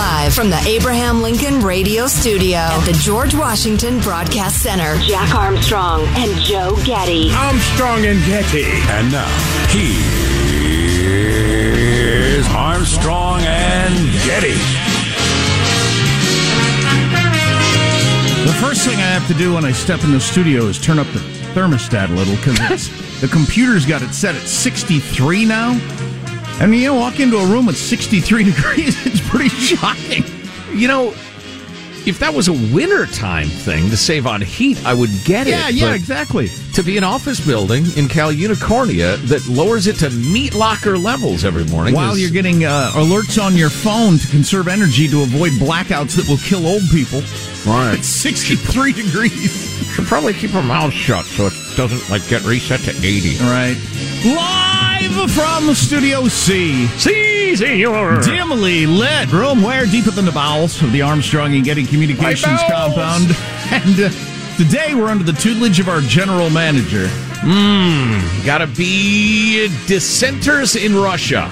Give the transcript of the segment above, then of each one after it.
live from the Abraham Lincoln Radio Studio at the George Washington Broadcast Center. Jack Armstrong and Joe Getty. Armstrong and Getty. And now, he is Armstrong and Getty. The first thing I have to do when I step in the studio is turn up the thermostat a little because the computer's got it set at 63 now. And you know, walk into a room with 63 degrees, it's pretty shocking. You know, if that was a wintertime thing to save on heat, I would get Yeah, it. yeah, but exactly. To be an office building in Cal Unicornia that lowers it to meat locker levels every morning. While is- you're getting uh, alerts on your phone to conserve energy to avoid blackouts that will kill old people. Right. It's 63 degrees. should probably keep her mouth shut so it doesn't like get reset to 80. All right. Live from Studio C. See, senor. Dimly lit room where deeper than the bowels of the Armstrong and Getty Communications compound. And uh, today we're under the tutelage of our general manager. Mmm, gotta be dissenters in Russia.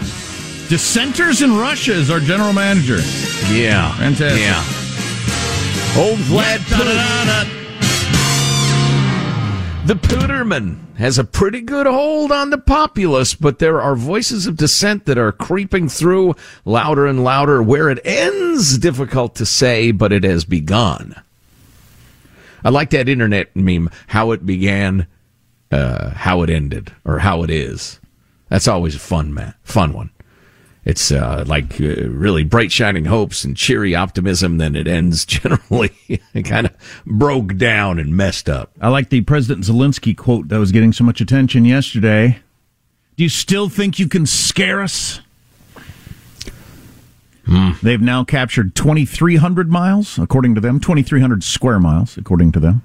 Dissenters in Russia is our general manager. Yeah. Fantastic. Yeah. Old Vlad Da-da-da-da. The Pooterman has a pretty good hold on the populace, but there are voices of dissent that are creeping through louder and louder. Where it ends, difficult to say, but it has begun. I like that internet meme, how it began, uh, how it ended, or how it is. That's always a fun, man, fun one. It's uh, like uh, really bright, shining hopes and cheery optimism. Then it ends generally kind of broke down and messed up. I like the President Zelensky quote that was getting so much attention yesterday. Do you still think you can scare us? They've now captured 2,300 miles, according to them, 2,300 square miles, according to them.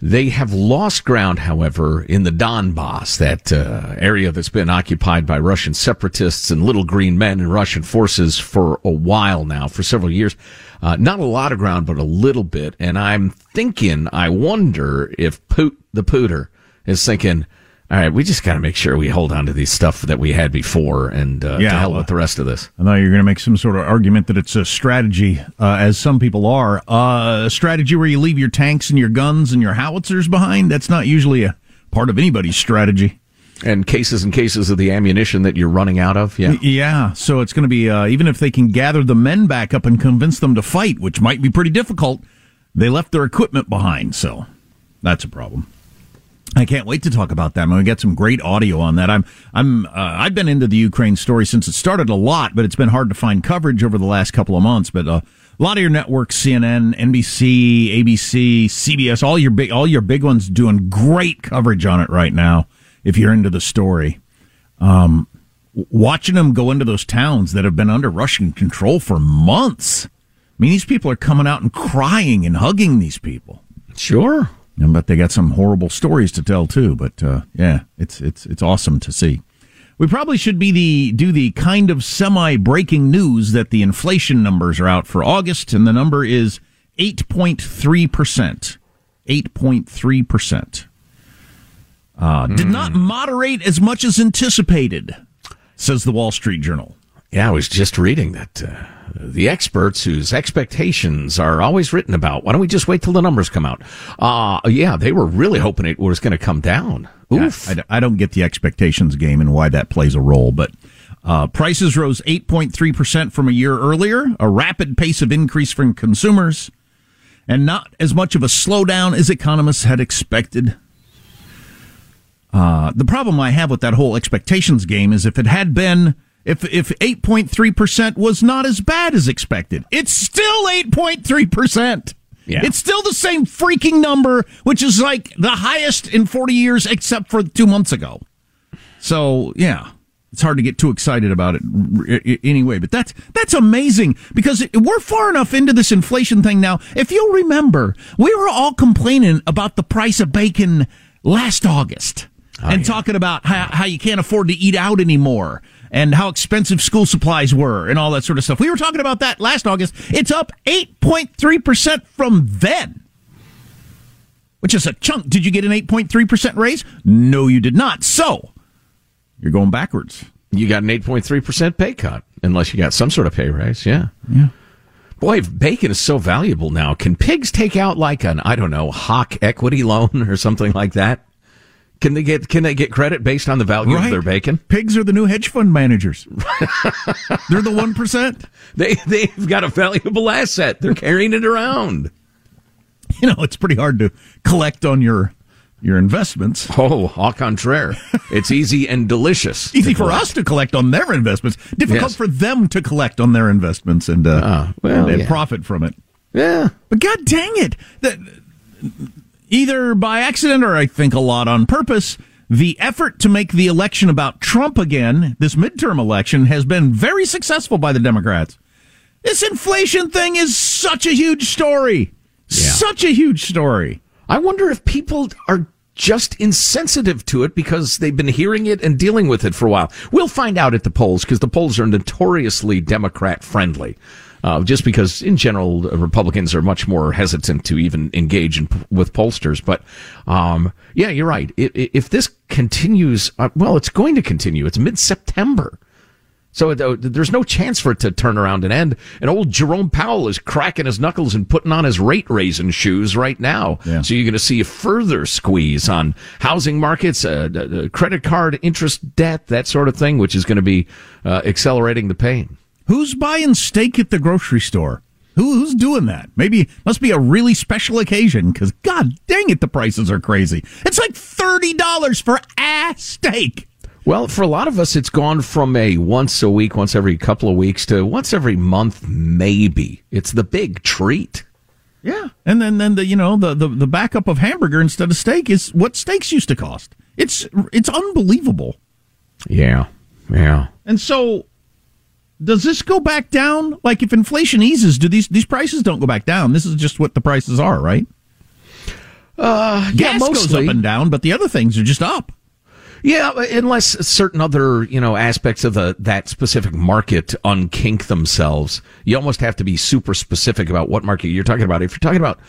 They have lost ground, however, in the Donbass, that uh, area that's been occupied by Russian separatists and little green men and Russian forces for a while now, for several years. Uh, not a lot of ground, but a little bit. And I'm thinking, I wonder if Poot, the Pooter is thinking, all right, we just got to make sure we hold on to these stuff that we had before and uh, Yeah, to hell with the rest of this. I thought you were going to make some sort of argument that it's a strategy, uh, as some people are. Uh, a strategy where you leave your tanks and your guns and your howitzers behind. That's not usually a part of anybody's strategy. And cases and cases of the ammunition that you're running out of. Yeah. Yeah, so it's going to be uh, even if they can gather the men back up and convince them to fight, which might be pretty difficult. they left their equipment behind. So that's a problem. I can't wait to talk about that. I'm going to get some great audio on that. I'm, I'm, uh, I've been into the Ukraine story since it started a lot, but it's been hard to find coverage over the last couple of months. But uh, a lot of your networks, CNN, NBC, ABC, CBS, all your big, all your big ones doing great coverage on it right now. If you're into the story, um, watching them go into those towns that have been under Russian control for months. I mean, these people are coming out and crying and hugging these people. Sure. But they got some horrible stories to tell too. But uh, yeah, it's it's it's awesome to see. We probably should be the do the kind of semi breaking news that the inflation numbers are out for August, and the number is eight point three percent. Eight point three percent. Uh, did not moderate as much as anticipated, says the Wall Street Journal. Yeah, I was just reading that uh, the experts whose expectations are always written about. Why don't we just wait till the numbers come out? Uh, yeah, they were really hoping it was going to come down. Oof. Yeah, I, I, don't get the expectations game and why that plays a role, but uh, prices rose 8.3% from a year earlier, a rapid pace of increase from consumers, and not as much of a slowdown as economists had expected. Uh, the problem I have with that whole expectations game is if it had been if if 8.3% was not as bad as expected, it's still 8.3%. Yeah. It's still the same freaking number, which is like the highest in 40 years except for 2 months ago. So, yeah. It's hard to get too excited about it anyway, but that's that's amazing because we're far enough into this inflation thing now. If you'll remember, we were all complaining about the price of bacon last August. Oh, and yeah. talking about how, how you can't afford to eat out anymore and how expensive school supplies were and all that sort of stuff. We were talking about that last August. It's up 8.3% from then, which is a chunk. Did you get an 8.3% raise? No, you did not. So you're going backwards. You got an 8.3% pay cut, unless you got some sort of pay raise. Yeah. Yeah. Boy, bacon is so valuable now. Can pigs take out like an, I don't know, hawk equity loan or something like that? Can they get can they get credit based on the value right. of their bacon? Pigs are the new hedge fund managers. They're the one percent. They they've got a valuable asset. They're carrying it around. You know, it's pretty hard to collect on your your investments. Oh, au contraire. It's easy and delicious. easy for us to collect on their investments. Difficult yes. for them to collect on their investments and uh, uh well, and, yeah. profit from it. Yeah. But god dang it. That either by accident or I think a lot on purpose, the effort to make the election about Trump again, this midterm election, has been very successful by the Democrats. This inflation thing is such a huge story. Yeah. Such a huge story. I wonder if people are just insensitive to it because they've been hearing it and dealing with it for a while. We'll find out at the polls because the polls are notoriously Democrat friendly uh, just because in general Republicans are much more hesitant to even engage in, with pollsters. But um, yeah, you're right. It, if this continues, uh, well, it's going to continue. It's mid September. So uh, there's no chance for it to turn around and end. And old Jerome Powell is cracking his knuckles and putting on his rate raising shoes right now. Yeah. So you're going to see a further squeeze on housing markets, uh, credit card interest debt, that sort of thing, which is going to be uh, accelerating the pain. Who's buying steak at the grocery store? Who, who's doing that? Maybe must be a really special occasion because God dang it, the prices are crazy. It's like thirty dollars for a steak. Well, for a lot of us, it's gone from a once a week, once every couple of weeks to once every month, maybe. It's the big treat. Yeah, and then then the you know the, the the backup of hamburger instead of steak is what steaks used to cost. It's it's unbelievable. Yeah, yeah. And so does this go back down? Like if inflation eases, do these these prices don't go back down? This is just what the prices are, right? Uh, Gas yeah, mostly. goes up and down, but the other things are just up. Yeah, unless certain other you know aspects of the that specific market unkink themselves, you almost have to be super specific about what market you're talking about. If you're talking about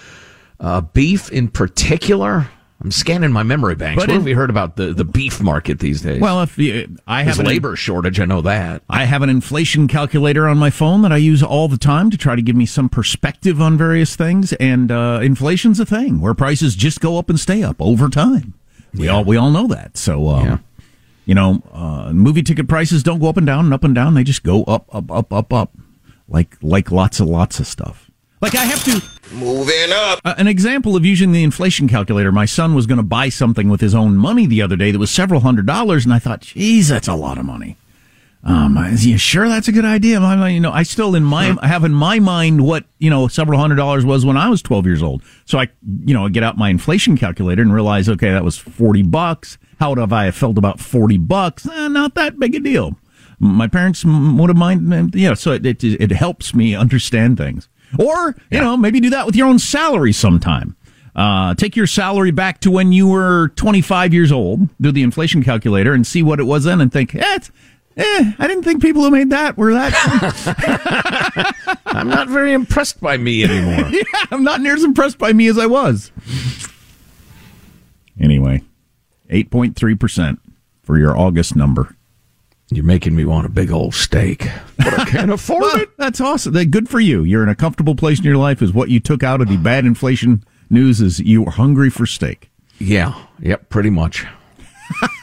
uh, beef in particular, I'm scanning my memory banks. But what in, have we heard about the, the beef market these days? Well, if you, I have a labor shortage, I know that. I have an inflation calculator on my phone that I use all the time to try to give me some perspective on various things. And uh, inflation's a thing where prices just go up and stay up over time. We yeah. all we all know that. So, um, yeah. you know, uh, movie ticket prices don't go up and down and up and down. They just go up, up, up, up, up, like like lots and lots of stuff. Like I have to Moving up. Uh, an example of using the inflation calculator. My son was going to buy something with his own money the other day that was several hundred dollars, and I thought, geez, that's a lot of money. Um, is you sure that's a good idea? I, you know, I still in my I have in my mind what you know several hundred dollars was when I was twelve years old. So I, you know, get out my inflation calculator and realize, okay, that was forty bucks. How would have I felt about forty bucks? Eh, not that big a deal. My parents would have mind, yeah. So it, it it helps me understand things. Or, you yeah. know, maybe do that with your own salary sometime. Uh, take your salary back to when you were 25 years old, do the inflation calculator and see what it was then and think, eh, eh I didn't think people who made that were that. I'm not very impressed by me anymore. yeah, I'm not near as impressed by me as I was. Anyway, 8.3% for your August number. You're making me want a big old steak, but I can't afford well, it. That's awesome. Good for you. You're in a comfortable place in your life. Is what you took out of the bad inflation news? Is you were hungry for steak? Yeah. Yep. Pretty much.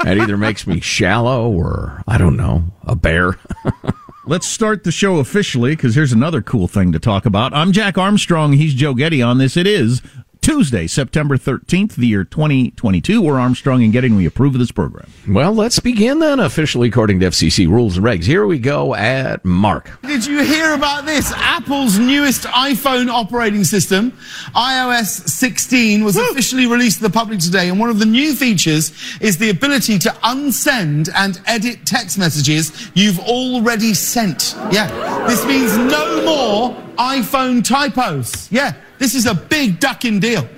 that either makes me shallow or I don't know a bear. Let's start the show officially because here's another cool thing to talk about. I'm Jack Armstrong. He's Joe Getty on this. It is Tuesday, September 13th, the year 2022. We're Armstrong and Getty. We approve of this program. Well, let's begin then, officially according to FCC rules and regs. Here we go at Mark. Did you hear about this? Apple's newest iPhone operating system, iOS 16, was Woo! officially released to the public today. And one of the new features is the ability to unsend and edit text messages you've already sent. Yeah. This means no more iPhone typos. Yeah. This is a big ducking deal.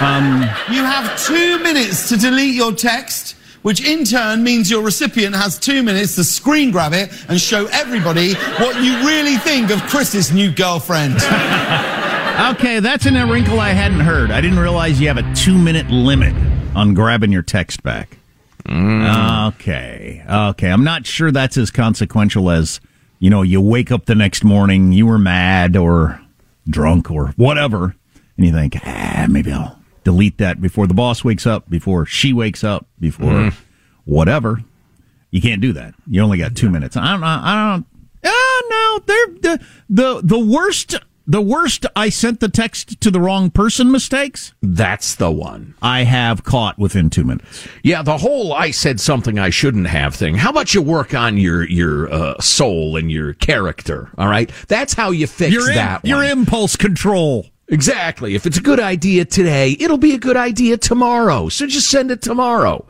um, you have two minutes to delete your text, which in turn means your recipient has two minutes to screen grab it and show everybody what you really think of Chris's new girlfriend. okay, that's a wrinkle I hadn't heard. I didn't realize you have a two minute limit on grabbing your text back. Mm. Okay, okay. I'm not sure that's as consequential as you know. You wake up the next morning, you were mad, or drunk or whatever, and you think, ah, maybe I'll delete that before the boss wakes up, before she wakes up, before mm. whatever. You can't do that. You only got two minutes. I don't. I don't. Ah, no. They're the the the worst. The worst I sent the text to the wrong person mistakes. That's the one. I have caught within two minutes. Yeah, the whole I said something I shouldn't have thing. How about you work on your your uh, soul and your character? All right, that's how you fix your that. Your impulse control. Exactly. If it's a good idea today, it'll be a good idea tomorrow. So just send it tomorrow.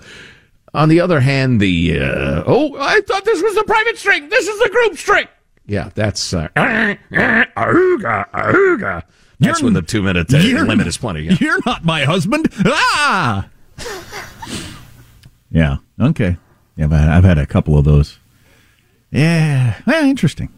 On the other hand, the uh, oh, I thought this was the private string. This is the group string. Yeah, that's uh, ahuga, ahuga. That's when the two minute uh, limit is plenty. Yeah. You're not my husband. Ah. yeah. Okay. Yeah, I've had, I've had a couple of those. Yeah. Well, interesting.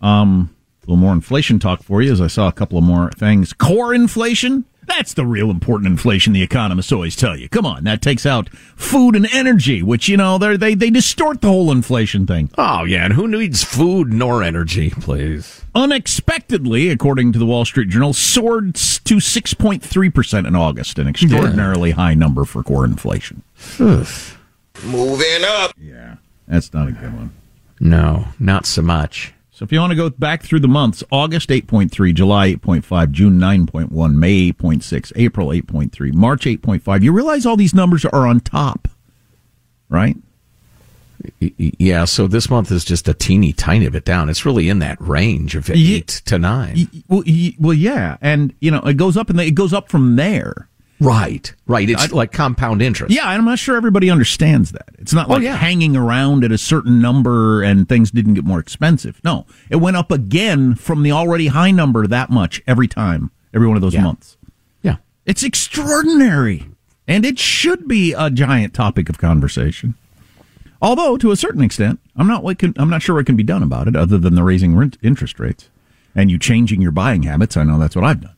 Um, a little more inflation talk for you as I saw a couple of more things. Core inflation. That's the real important inflation the economists always tell you. Come on, that takes out food and energy, which, you know, they they distort the whole inflation thing. Oh, yeah, and who needs food nor energy, please? Unexpectedly, according to the Wall Street Journal, soared to 6.3% in August, an extraordinarily yeah. high number for core inflation. Moving up. Yeah, that's not a good one. No, not so much. So if you want to go back through the months, August 8.3, July 8.5, June 9.1, May 8.6, April 8.3, March 8.5, you realize all these numbers are on top, right? Yeah, so this month is just a teeny tiny bit down. It's really in that range of eight yeah, to nine. Well, yeah, and you know it goes up and it goes up from there. Right, right. It's I, like compound interest. Yeah, I'm not sure everybody understands that. It's not oh, like oh, yeah. hanging around at a certain number and things didn't get more expensive. No, it went up again from the already high number that much every time, every one of those yeah. months. Yeah, it's extraordinary, and it should be a giant topic of conversation. Although, to a certain extent, I'm not what can, I'm not sure what can be done about it other than the raising rent, interest rates and you changing your buying habits. I know that's what I've done.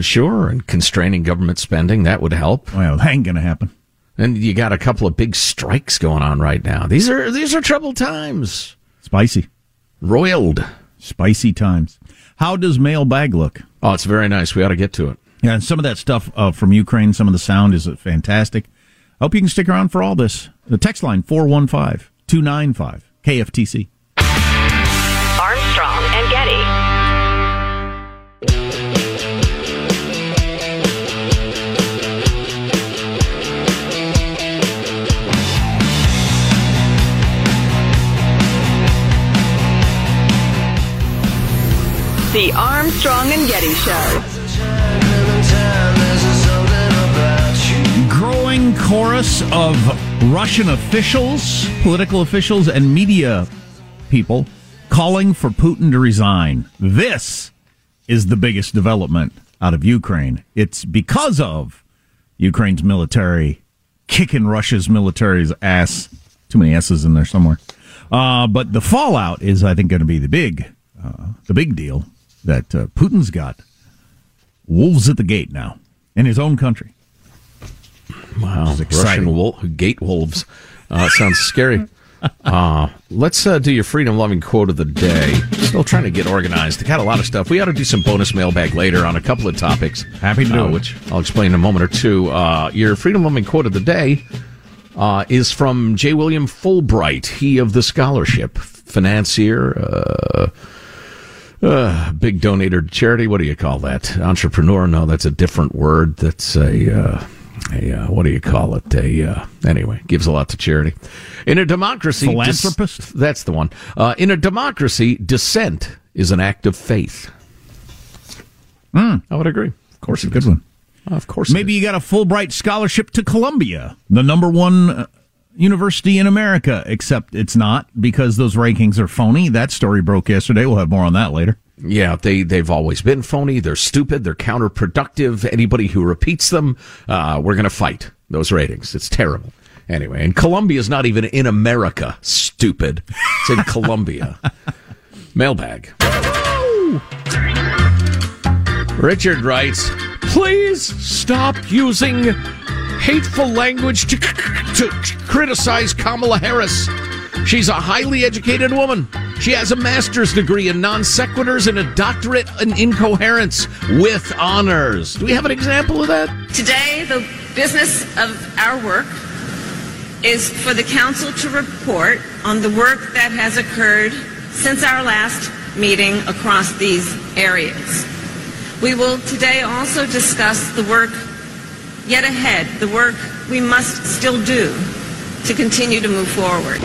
Sure, and constraining government spending that would help. Well, that ain't gonna happen. And you got a couple of big strikes going on right now. These are these are troubled times. Spicy, roiled, spicy times. How does mailbag look? Oh, it's very nice. We ought to get to it. Yeah, and some of that stuff uh, from Ukraine, some of the sound is fantastic. I Hope you can stick around for all this. The text line 415 295 KFTC. Armstrong and Getty Show. Growing chorus of Russian officials, political officials, and media people calling for Putin to resign. This is the biggest development out of Ukraine. It's because of Ukraine's military kicking Russia's military's ass. Too many S's in there somewhere. Uh, but the fallout is, I think, going to be the big, uh, the big deal that uh, Putin's got wolves at the gate now in his own country. Wow, Russian gate wolves. Uh, sounds scary. Uh, let's uh, do your freedom loving quote of the day. Still trying to get organized. Got a lot of stuff. We ought to do some bonus mailbag later on a couple of topics. Happy to do uh, it. Which I'll explain in a moment or two. Uh, your freedom loving quote of the day uh, is from J. William Fulbright, he of the scholarship, financier, uh, big donator to charity. What do you call that? Entrepreneur? No, that's a different word. That's a, uh, a uh, what do you call it? A uh, anyway, gives a lot to charity. In a democracy, dis- Philanthropist? that's the one. Uh, in a democracy, dissent is an act of faith. I would agree. Of course, It's a good one. Of course, Maybe is. you got a Fulbright scholarship to Columbia, the number one uh, university in America, except it's not because those rankings are phony. That story broke yesterday. We'll have more on that later. Yeah, they they've always been phony. They're stupid. They're counterproductive. Anybody who repeats them, uh, we're going to fight those ratings. It's terrible. Anyway, and Colombia's not even in America. Stupid. It's in Colombia. Mailbag. Richard writes, "Please stop using hateful language to, to criticize Kamala Harris. She's a highly educated woman. She has a master's degree in non sequiturs and a doctorate in incoherence with honors. Do we have an example of that? Today, the business of our work is for the council to report on the work that has occurred since our last meeting across these areas. We will today also discuss the work yet ahead, the work we must still do to continue to move forward.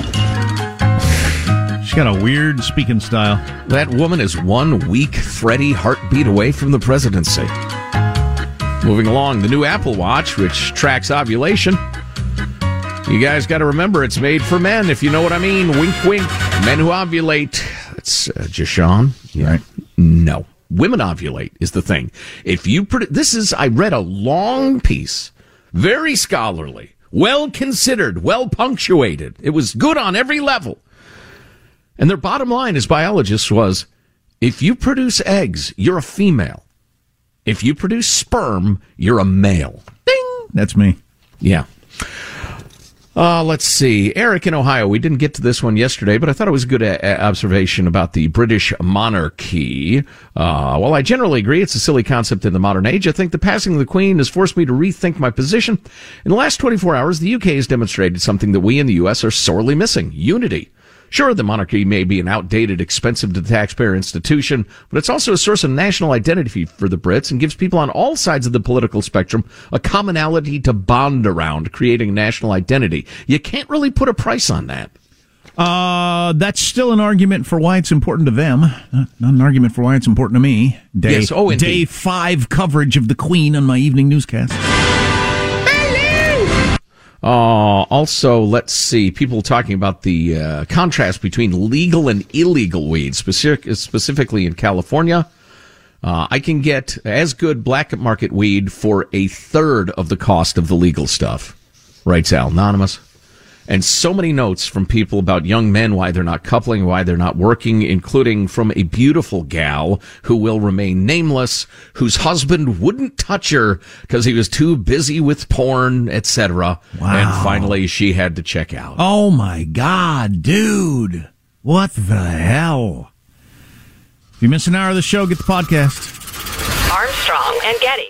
She's got a weird speaking style. That woman is one weak, Freddy heartbeat away from the presidency. Moving along, the new Apple Watch, which tracks ovulation. You guys got to remember it's made for men, if you know what I mean. Wink, wink. Men who ovulate. That's uh, Jashawn. Yeah. Right. No. Women ovulate is the thing. If you, put this is, I read a long piece, very scholarly, well considered, well punctuated. It was good on every level. And their bottom line as biologists was if you produce eggs, you're a female. If you produce sperm, you're a male. Ding! That's me. Yeah. Uh, let's see. Eric in Ohio. We didn't get to this one yesterday, but I thought it was a good a- observation about the British monarchy. Uh, while I generally agree it's a silly concept in the modern age, I think the passing of the Queen has forced me to rethink my position. In the last 24 hours, the UK has demonstrated something that we in the US are sorely missing unity. Sure, the monarchy may be an outdated, expensive to the taxpayer institution, but it's also a source of national identity for the Brits and gives people on all sides of the political spectrum a commonality to bond around, creating national identity. You can't really put a price on that. Uh, that's still an argument for why it's important to them. Not, not an argument for why it's important to me. Day, Yes, oh, indeed. day five coverage of the Queen on my evening newscast. Uh, also, let's see, people talking about the uh, contrast between legal and illegal weed, specific, specifically in California. Uh, I can get as good black market weed for a third of the cost of the legal stuff, writes Al Anonymous. And so many notes from people about young men, why they're not coupling, why they're not working, including from a beautiful gal who will remain nameless, whose husband wouldn't touch her because he was too busy with porn, etc. Wow. And finally, she had to check out. Oh my God, dude. What the hell? If you miss an hour of the show, get the podcast. Armstrong and Getty.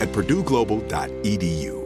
at purdueglobal.edu.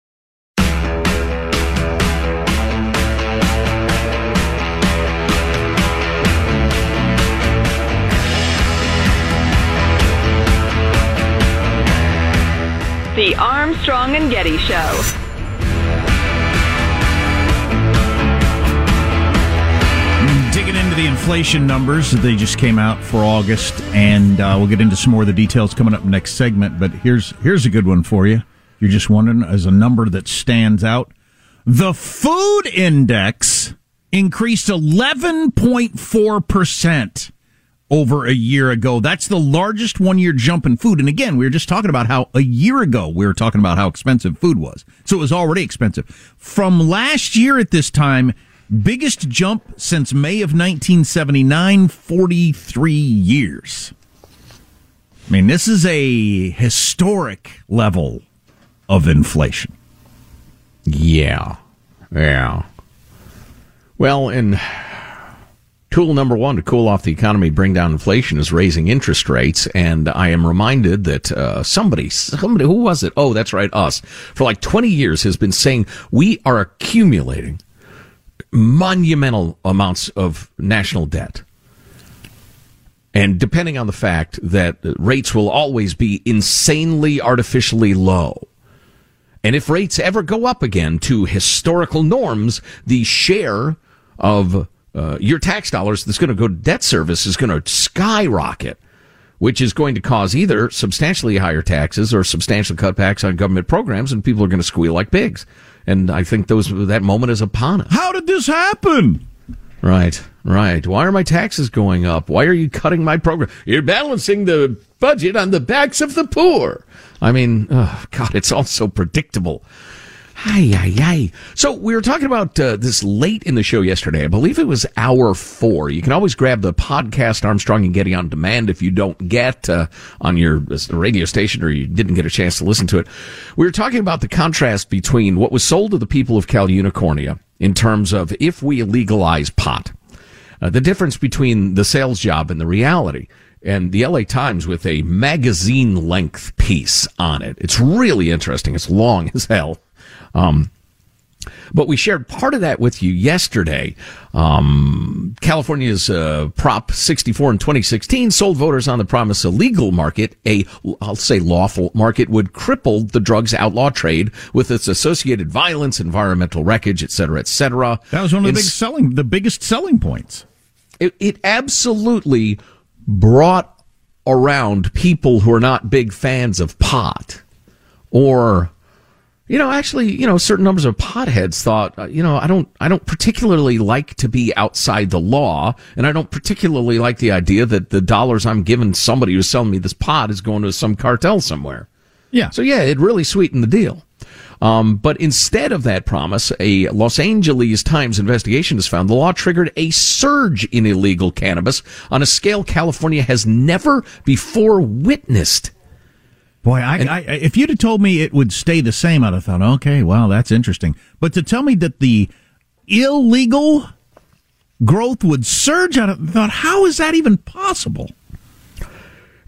The Armstrong and Getty Show. Digging into the inflation numbers, they just came out for August, and uh, we'll get into some more of the details coming up next segment. But here's here's a good one for you. You're just wondering, as a number that stands out, the food index increased 11.4 percent over a year ago. That's the largest one year jump in food. And again, we were just talking about how a year ago we were talking about how expensive food was. So it was already expensive. From last year at this time, biggest jump since May of 1979, 43 years. I mean, this is a historic level of inflation. Yeah. Yeah. Well, and tool number one to cool off the economy, bring down inflation is raising interest rates. And I am reminded that uh, somebody, somebody, who was it? Oh, that's right, us, for like 20 years has been saying we are accumulating monumental amounts of national debt. And depending on the fact that rates will always be insanely artificially low. And if rates ever go up again to historical norms, the share of uh, your tax dollars that's going to go to debt service is going to skyrocket, which is going to cause either substantially higher taxes or substantial cutbacks on government programs, and people are going to squeal like pigs. And I think those that moment is upon us. How did this happen? Right, right. Why are my taxes going up? Why are you cutting my program? You're balancing the budget on the backs of the poor. I mean, oh, God, it's all so predictable. Ay, ay, ay. So we were talking about uh, this late in the show yesterday. I believe it was hour four. You can always grab the podcast Armstrong and Getty on demand if you don't get uh, on your radio station or you didn't get a chance to listen to it. We were talking about the contrast between what was sold to the people of Cal Unicornia in terms of if we legalize pot, uh, the difference between the sales job and the reality and the LA Times with a magazine length piece on it. It's really interesting. It's long as hell. Um, But we shared part of that with you yesterday. Um, California's uh, Prop 64 in 2016 sold voters on the promise a legal market, a I'll say lawful market, would cripple the drugs outlaw trade with its associated violence, environmental wreckage, et cetera, et cetera. That was one of the It's- big selling, the biggest selling points. it, it absolutely brought around people who are not big fans of pot or you know actually you know certain numbers of potheads thought uh, you know i don't i don't particularly like to be outside the law and i don't particularly like the idea that the dollars i'm giving somebody who's selling me this pot is going to some cartel somewhere Yeah. so yeah, it really sweetened the deal. Um, but instead of that promise, a Los Angeles Times investigation has found the law triggered a surge in illegal cannabis on a scale California has never before witnessed. Boy, I, I, if you'd have told me it would stay the same, I'd have thought, okay, well, that's interesting. But to tell me that the illegal growth would surge, I thought, how is that even possible?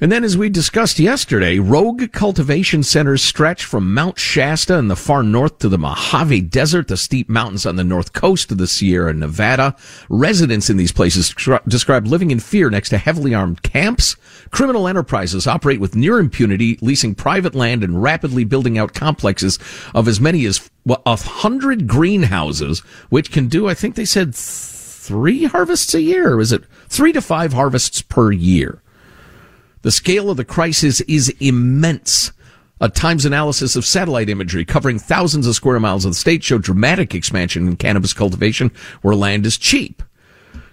And then, as we discussed yesterday, rogue cultivation centers stretch from Mount Shasta in the far north to the Mojave Desert, the steep mountains on the north coast of the Sierra Nevada. Residents in these places descri- describe living in fear next to heavily armed camps. Criminal enterprises operate with near impunity, leasing private land and rapidly building out complexes of as many as well, a hundred greenhouses, which can do, I think they said, three harvests a year. Is it three to five harvests per year? The scale of the crisis is immense. A Times analysis of satellite imagery covering thousands of square miles of the state showed dramatic expansion in cannabis cultivation where land is cheap.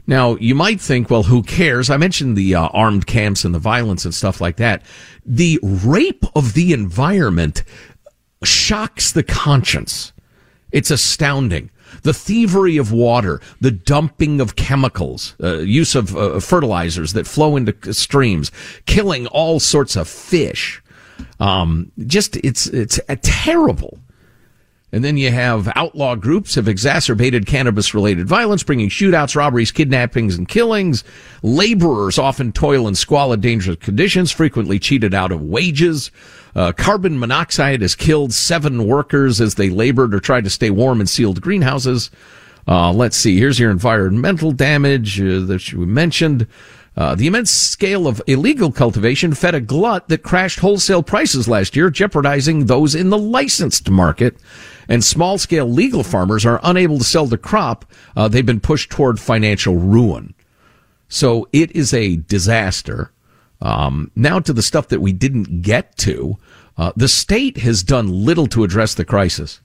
Now, you might think, well, who cares? I mentioned the uh, armed camps and the violence and stuff like that. The rape of the environment shocks the conscience. It's astounding. The thievery of water, the dumping of chemicals, uh, use of uh, fertilizers that flow into streams, killing all sorts of fish. Um, just it's it's uh, terrible. And then you have outlaw groups have exacerbated cannabis related violence, bringing shootouts, robberies, kidnappings, and killings. Laborers often toil in squalid, dangerous conditions, frequently cheated out of wages. Uh, carbon monoxide has killed seven workers as they labored or tried to stay warm in sealed greenhouses. Uh, let's see. Here's your environmental damage uh, that you mentioned. Uh, the immense scale of illegal cultivation fed a glut that crashed wholesale prices last year, jeopardizing those in the licensed market. And small scale legal farmers are unable to sell the crop. Uh, they've been pushed toward financial ruin. So it is a disaster. Um, now to the stuff that we didn't get to. Uh, the state has done little to address the crisis.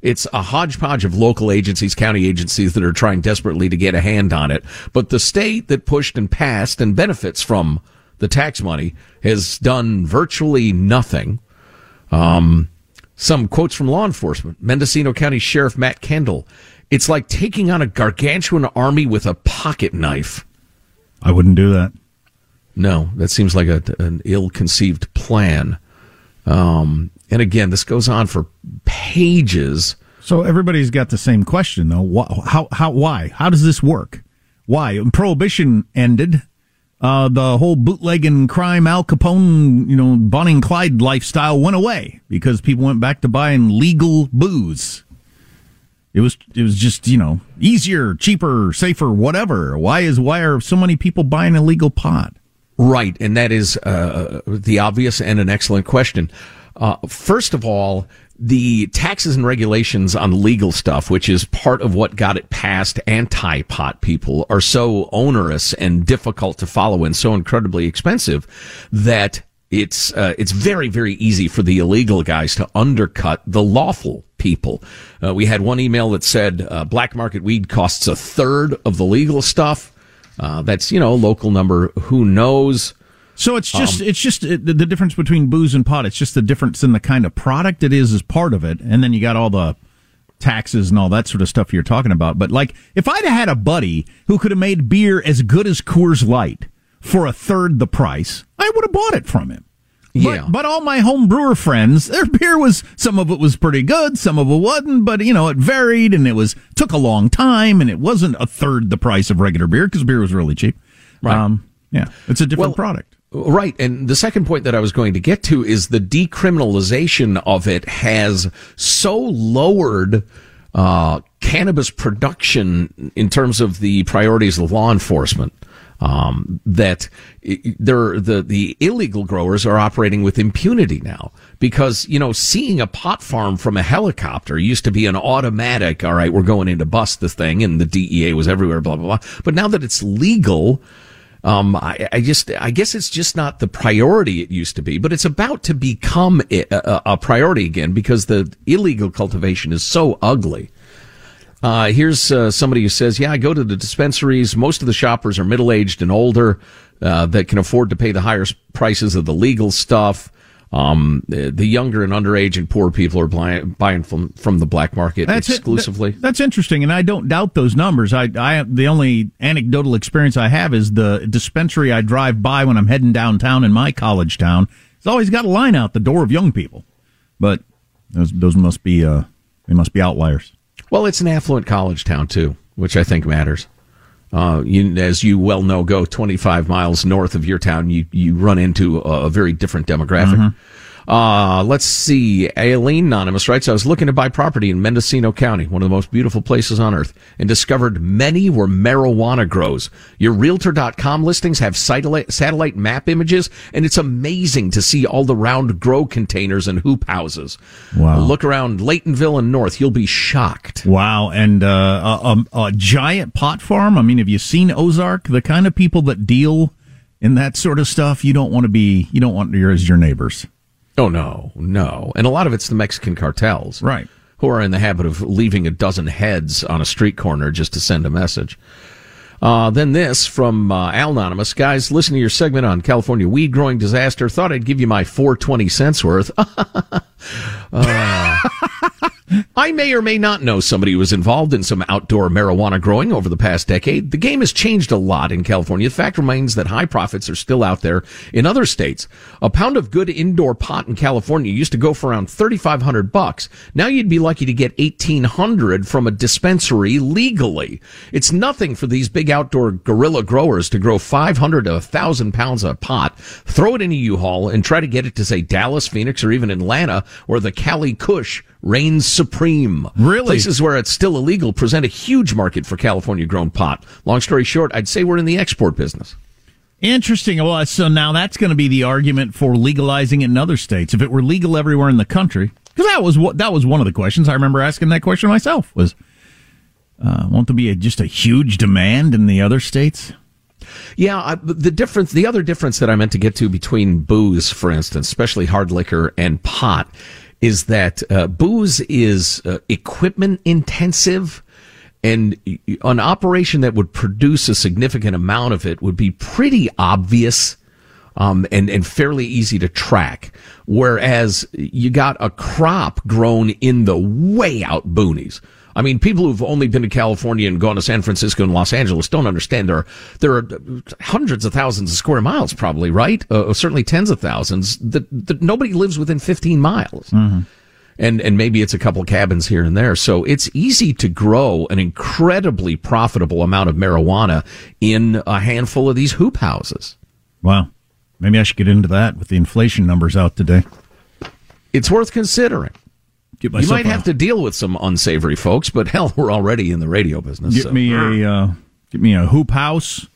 It's a hodgepodge of local agencies, county agencies that are trying desperately to get a hand on it. But the state that pushed and passed and benefits from the tax money has done virtually nothing. Um, some quotes from law enforcement. Mendocino County Sheriff Matt Kendall. It's like taking on a gargantuan army with a pocket knife. I wouldn't do that. No, that seems like a, an ill-conceived plan. Um, and again, this goes on for pages. So everybody's got the same question though. How, how, why? How does this work? Why? Prohibition ended. Uh, the whole bootlegging crime, Al Capone, you know, Bonnie and Clyde lifestyle went away because people went back to buying legal booze. It was, it was just, you know, easier, cheaper, safer, whatever. Why is, why are so many people buying illegal pot? Right, and that is uh, the obvious and an excellent question. Uh, first of all, the taxes and regulations on legal stuff, which is part of what got it past anti pot people, are so onerous and difficult to follow and so incredibly expensive that it's uh, it's very very easy for the illegal guys to undercut the lawful people. Uh, we had one email that said uh, black market weed costs a third of the legal stuff. Uh, that's you know local number. Who knows? So it's just Um, it's just the, the difference between booze and pot. It's just the difference in the kind of product it is as part of it, and then you got all the taxes and all that sort of stuff you're talking about. But like, if I'd have had a buddy who could have made beer as good as Coors Light for a third the price, I would have bought it from him. Yeah. But, but all my home brewer friends, their beer was some of it was pretty good, some of it wasn't. But you know, it varied, and it was took a long time, and it wasn't a third the price of regular beer because beer was really cheap. Right. Um, yeah, it's a different Well, product. Right. And the second point that I was going to get to is the decriminalization of it has so lowered uh, cannabis production in terms of the priorities of law enforcement. Um, that they're, the the illegal growers are operating with impunity now because you know seeing a pot farm from a helicopter used to be an automatic. All right, we're going in to bust the thing, and the DEA was everywhere. Blah blah blah. But now that it's legal. Um, I, I, just, I guess it's just not the priority it used to be, but it's about to become a, a, a priority again because the illegal cultivation is so ugly. Uh, here's uh, somebody who says, "Yeah, I go to the dispensaries. Most of the shoppers are middle aged and older uh, that can afford to pay the higher prices of the legal stuff. Um, the, the, younger and underage and poor people are buying, buying from from the black market that's exclusively. That, that's interesting, and I don't doubt those numbers. I, I the only anecdotal experience I have is the dispensary I drive by when I'm heading downtown in my college town. It's always got a line out the door of young people, but those those must be uh, they must be outliers. Well, it's an affluent college town too, which I think matters. Uh, you, as you well know, go 25 miles north of your town, you, you run into a, very different demographic. Mm-hmm. Uh, let's see. Aileen Anonymous writes, I was looking to buy property in Mendocino County, one of the most beautiful places on earth, and discovered many were marijuana grows. Your realtor.com listings have satellite, map images, and it's amazing to see all the round grow containers and hoop houses. Wow. Look around Laytonville and North. You'll be shocked. Wow. And, uh, a, a, a giant pot farm. I mean, have you seen Ozark? The kind of people that deal in that sort of stuff, you don't want to be, you don't want your, as your neighbors. Oh no, no, and a lot of it's the Mexican cartels, right? Who are in the habit of leaving a dozen heads on a street corner just to send a message. Uh, then this from uh, Al Anonymous. Guys, listen to your segment on California weed growing disaster. Thought I'd give you my 420 cents worth. uh, I may or may not know somebody who was involved in some outdoor marijuana growing over the past decade. The game has changed a lot in California. The fact remains that high profits are still out there in other states. A pound of good indoor pot in California used to go for around 3500 bucks. Now you'd be lucky to get 1800 from a dispensary legally. It's nothing for these big outdoor guerrilla growers to grow 500 to 1000 pounds of pot, throw it in a U-Haul and try to get it to say Dallas, Phoenix, or even Atlanta where the Cali Kush reigns supreme. Really? Places where it's still illegal present a huge market for California grown pot. Long story short, I'd say we're in the export business. Interesting. Well, so now that's going to be the argument for legalizing it in other states. If it were legal everywhere in the country, because that was what that was one of the questions I remember asking that question myself was, uh, won't there be a, just a huge demand in the other states? Yeah, I, the difference, the other difference that I meant to get to between booze, for instance, especially hard liquor and pot, is that uh, booze is uh, equipment intensive and an operation that would produce a significant amount of it would be pretty obvious um, and, and fairly easy to track. Whereas you got a crop grown in the way out boonies. I mean, people who've only been to California and gone to San Francisco and Los Angeles don't understand there are, there are hundreds of thousands of square miles probably, right? Uh, certainly tens of thousands that, that nobody lives within 15 miles. Mm-hmm. And, and maybe it's a couple cabins here and there. So it's easy to grow an incredibly profitable amount of marijuana in a handful of these hoop houses. Wow. Maybe I should get into that with the inflation numbers out today. It's worth considering you might have to deal with some unsavory folks, but hell, we're already in the radio business. Get so. me a uh, get me a hoop house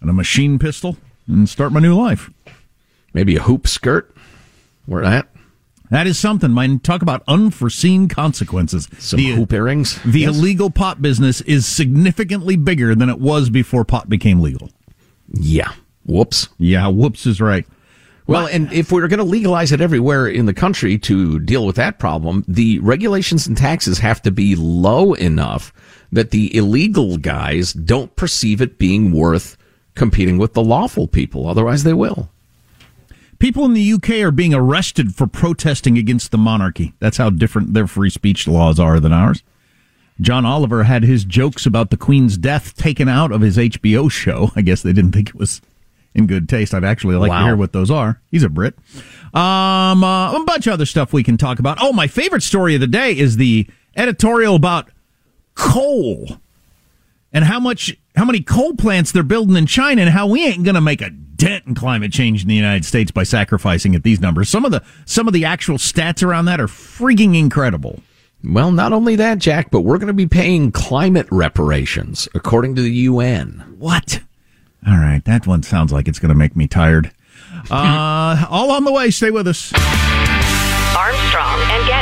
and a machine pistol and start my new life. Maybe a hoop skirt. Where at? That is something. Man, talk about unforeseen consequences. Some the, hoop earrings. The yes. illegal pot business is significantly bigger than it was before pot became legal. Yeah. Whoops. Yeah, whoops is right. Well, and if we're going to legalize it everywhere in the country to deal with that problem, the regulations and taxes have to be low enough that the illegal guys don't perceive it being worth competing with the lawful people. Otherwise, they will. People in the UK are being arrested for protesting against the monarchy. That's how different their free speech laws are than ours. John Oliver had his jokes about the Queen's death taken out of his HBO show. I guess they didn't think it was in good taste. I'd actually like wow. to hear what those are. He's a Brit. Um, uh, a bunch of other stuff we can talk about. Oh, my favorite story of the day is the editorial about coal and how much, how many coal plants they're building in China and how we ain't going to make a dent in climate change in the United States by sacrificing at these numbers. Some of the, some of the actual stats around that are freaking incredible. Well, not only that, Jack, but we're going to be paying climate reparations, according to the UN. What? All right, that one sounds like it's going to make me tired. Uh, all on the way. Stay with us. Armstrong and Getty.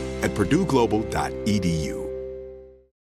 at purdueglobal.edu.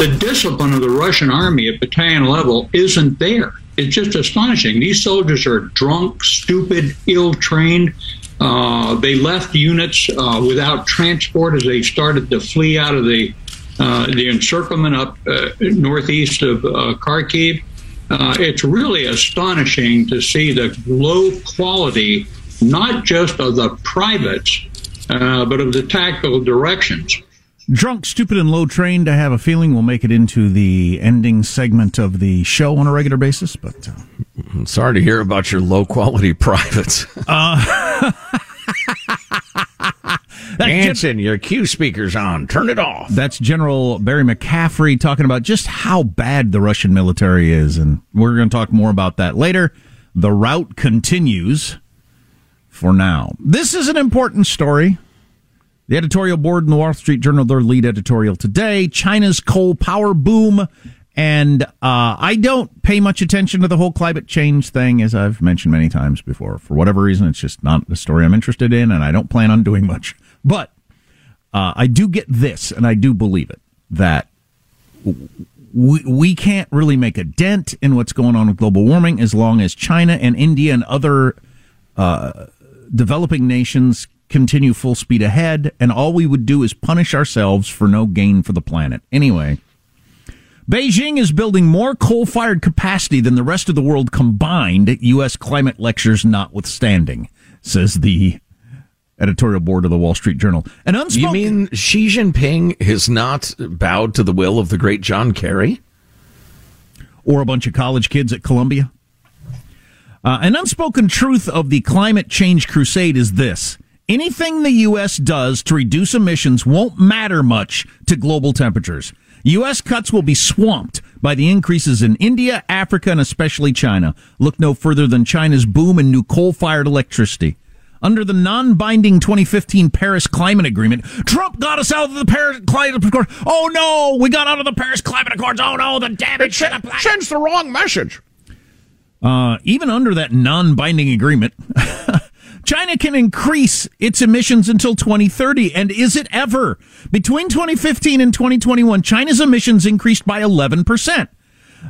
The discipline of the Russian army at battalion level isn't there. It's just astonishing. These soldiers are drunk, stupid, ill trained. Uh, they left units uh, without transport as they started to flee out of the uh, the encirclement up uh, northeast of uh, Kharkiv. Uh, it's really astonishing to see the low quality, not just of the privates, but of the tactical directions. Drunk, stupid, and low trained, I have a feeling we'll make it into the ending segment of the show on a regular basis, but. Uh, I'm sorry to hear about your low quality privates. Uh, Hanson, your cue speaker's on. Turn it off. That's General Barry McCaffrey talking about just how bad the Russian military is, and we're going to talk more about that later. The route continues for now. This is an important story. The editorial board in the Wall Street Journal, their lead editorial today China's coal power boom. And uh, I don't pay much attention to the whole climate change thing, as I've mentioned many times before. For whatever reason, it's just not a story I'm interested in, and I don't plan on doing much. But uh, I do get this, and I do believe it, that we, we can't really make a dent in what's going on with global warming as long as China and India and other uh, developing nations continue full speed ahead, and all we would do is punish ourselves for no gain for the planet. Anyway, Beijing is building more coal fired capacity than the rest of the world combined, U.S. climate lectures notwithstanding, says the editorial board of the Wall Street Journal. An unspoken. You mean Xi Jinping has not bowed to the will of the great John Kerry? Or a bunch of college kids at Columbia? Uh, an unspoken truth of the climate change crusade is this anything the U.S. does to reduce emissions won't matter much to global temperatures. U.S. cuts will be swamped by the increases in India, Africa, and especially China. Look no further than China's boom in new coal fired electricity. Under the non binding 2015 Paris Climate Agreement, Trump got us out of the Paris Climate Accords. Oh no, we got out of the Paris Climate Accords. Oh no, the damage the planet. Sends the wrong message. Uh, even under that non binding agreement, China can increase its emissions until 2030. And is it ever? Between 2015 and 2021, China's emissions increased by 11%,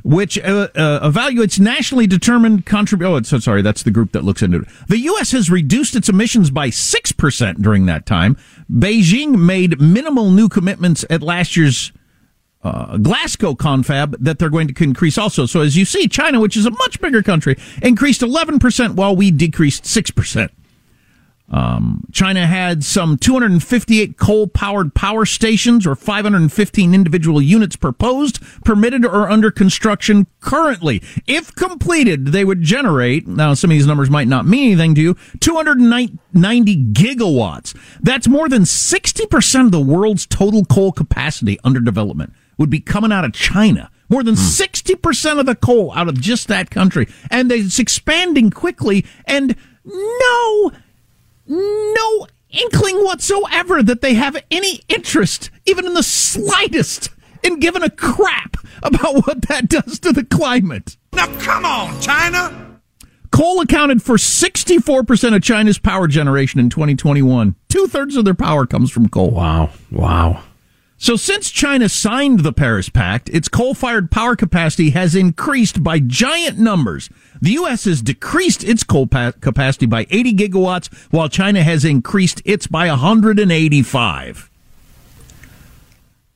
which uh, uh, evaluates nationally determined contribution. Oh, so sorry, that's the group that looks into it. The U.S. has reduced its emissions by 6% during that time. Beijing made minimal new commitments at last year's uh, Glasgow confab that they're going to increase also. So as you see, China, which is a much bigger country, increased 11% while we decreased 6%. Um, China had some 258 coal powered power stations or 515 individual units proposed, permitted, or under construction currently. If completed, they would generate, now some of these numbers might not mean anything to you, 290 gigawatts. That's more than 60% of the world's total coal capacity under development would be coming out of China. More than 60% of the coal out of just that country. And it's expanding quickly and no no inkling whatsoever that they have any interest, even in the slightest, in giving a crap about what that does to the climate. Now come on, China! Coal accounted for 64% of China's power generation in 2021. Two thirds of their power comes from coal. Wow. Wow. So since China signed the Paris Pact, its coal-fired power capacity has increased by giant numbers. The U.S. has decreased its coal pa- capacity by 80 gigawatts, while China has increased its by 185.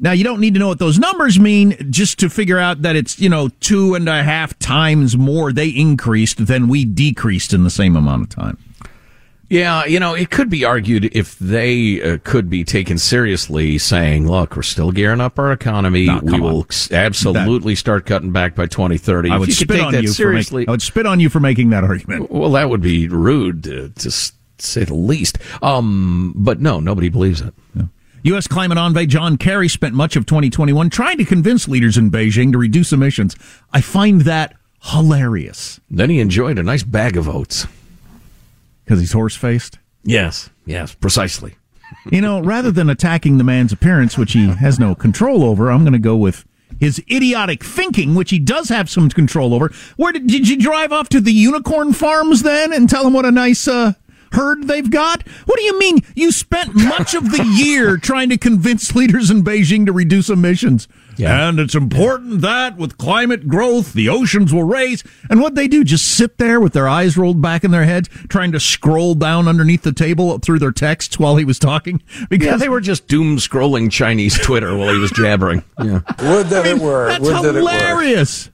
Now, you don't need to know what those numbers mean just to figure out that it's, you know, two and a half times more they increased than we decreased in the same amount of time. Yeah, you know, it could be argued if they uh, could be taken seriously, saying, "Look, we're still gearing up our economy. No, we will on. absolutely start cutting back by 2030." I if would you spit take on that you seriously, make, I would spit on you for making that argument. well, that would be rude to, to say the least. Um, but no, nobody believes it. U.S. climate envoy John Kerry spent much of 2021 trying to convince leaders in Beijing to reduce emissions. I find that hilarious Then he enjoyed a nice bag of oats. Because he's horse faced. Yes, yes, precisely. You know, rather than attacking the man's appearance, which he has no control over, I'm going to go with his idiotic thinking, which he does have some control over. Where did, did you drive off to the unicorn farms then and tell them what a nice uh, herd they've got? What do you mean you spent much of the year trying to convince leaders in Beijing to reduce emissions? Yeah. And it's important that with climate growth, the oceans will raise. And what they do, just sit there with their eyes rolled back in their heads, trying to scroll down underneath the table through their texts while he was talking? Because Yeah, they were just doom scrolling Chinese Twitter while he was jabbering. Yeah. Would that it were. That's Would that it were. hilarious.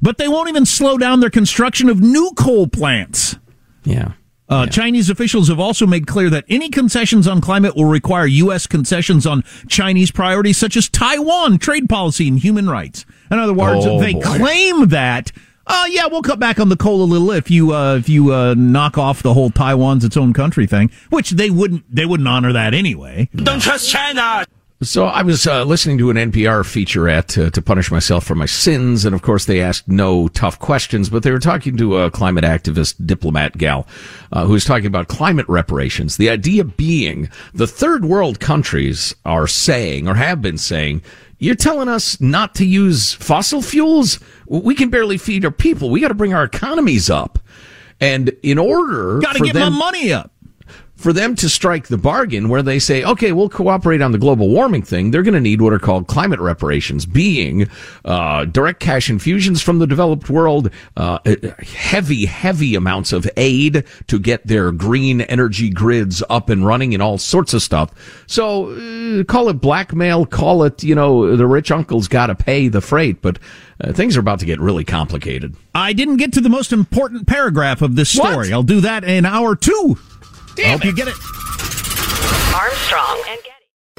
But they won't even slow down their construction of new coal plants. Yeah. Uh, Chinese officials have also made clear that any concessions on climate will require U.S. concessions on Chinese priorities such as Taiwan, trade policy, and human rights. In other words, Oh, they boy. claim that, uh, yeah, we'll cut back on the coal a little if you uh, if you uh, knock off the whole Taiwan's its own country thing, which they wouldn't they wouldn't honor that anyway. Don't trust China! So I was uh, listening to an NPR featurette uh, to punish myself for my sins, and of course they asked no tough questions. But they were talking to a climate activist diplomat gal uh, who was talking about climate reparations. The idea being the third world countries are saying or have been saying. You're telling us not to use fossil fuels? We can barely feed our people. We got to bring our economies up. And in order Got to get them, my money up. For them to strike the bargain where they say, okay, we'll cooperate on the global warming thing, they're going to need what are called climate reparations, being uh, direct cash infusions from the developed world, uh, heavy, heavy amounts of aid to get their green energy grids up and running and all sorts of stuff. So uh, call it blackmail, call it, you know, the rich uncle's got to pay the freight, but uh, things are about to get really complicated. I didn't get to the most important paragraph of this What? story. I'll do that in hour two. I hope you get it. Armstrong and Getty.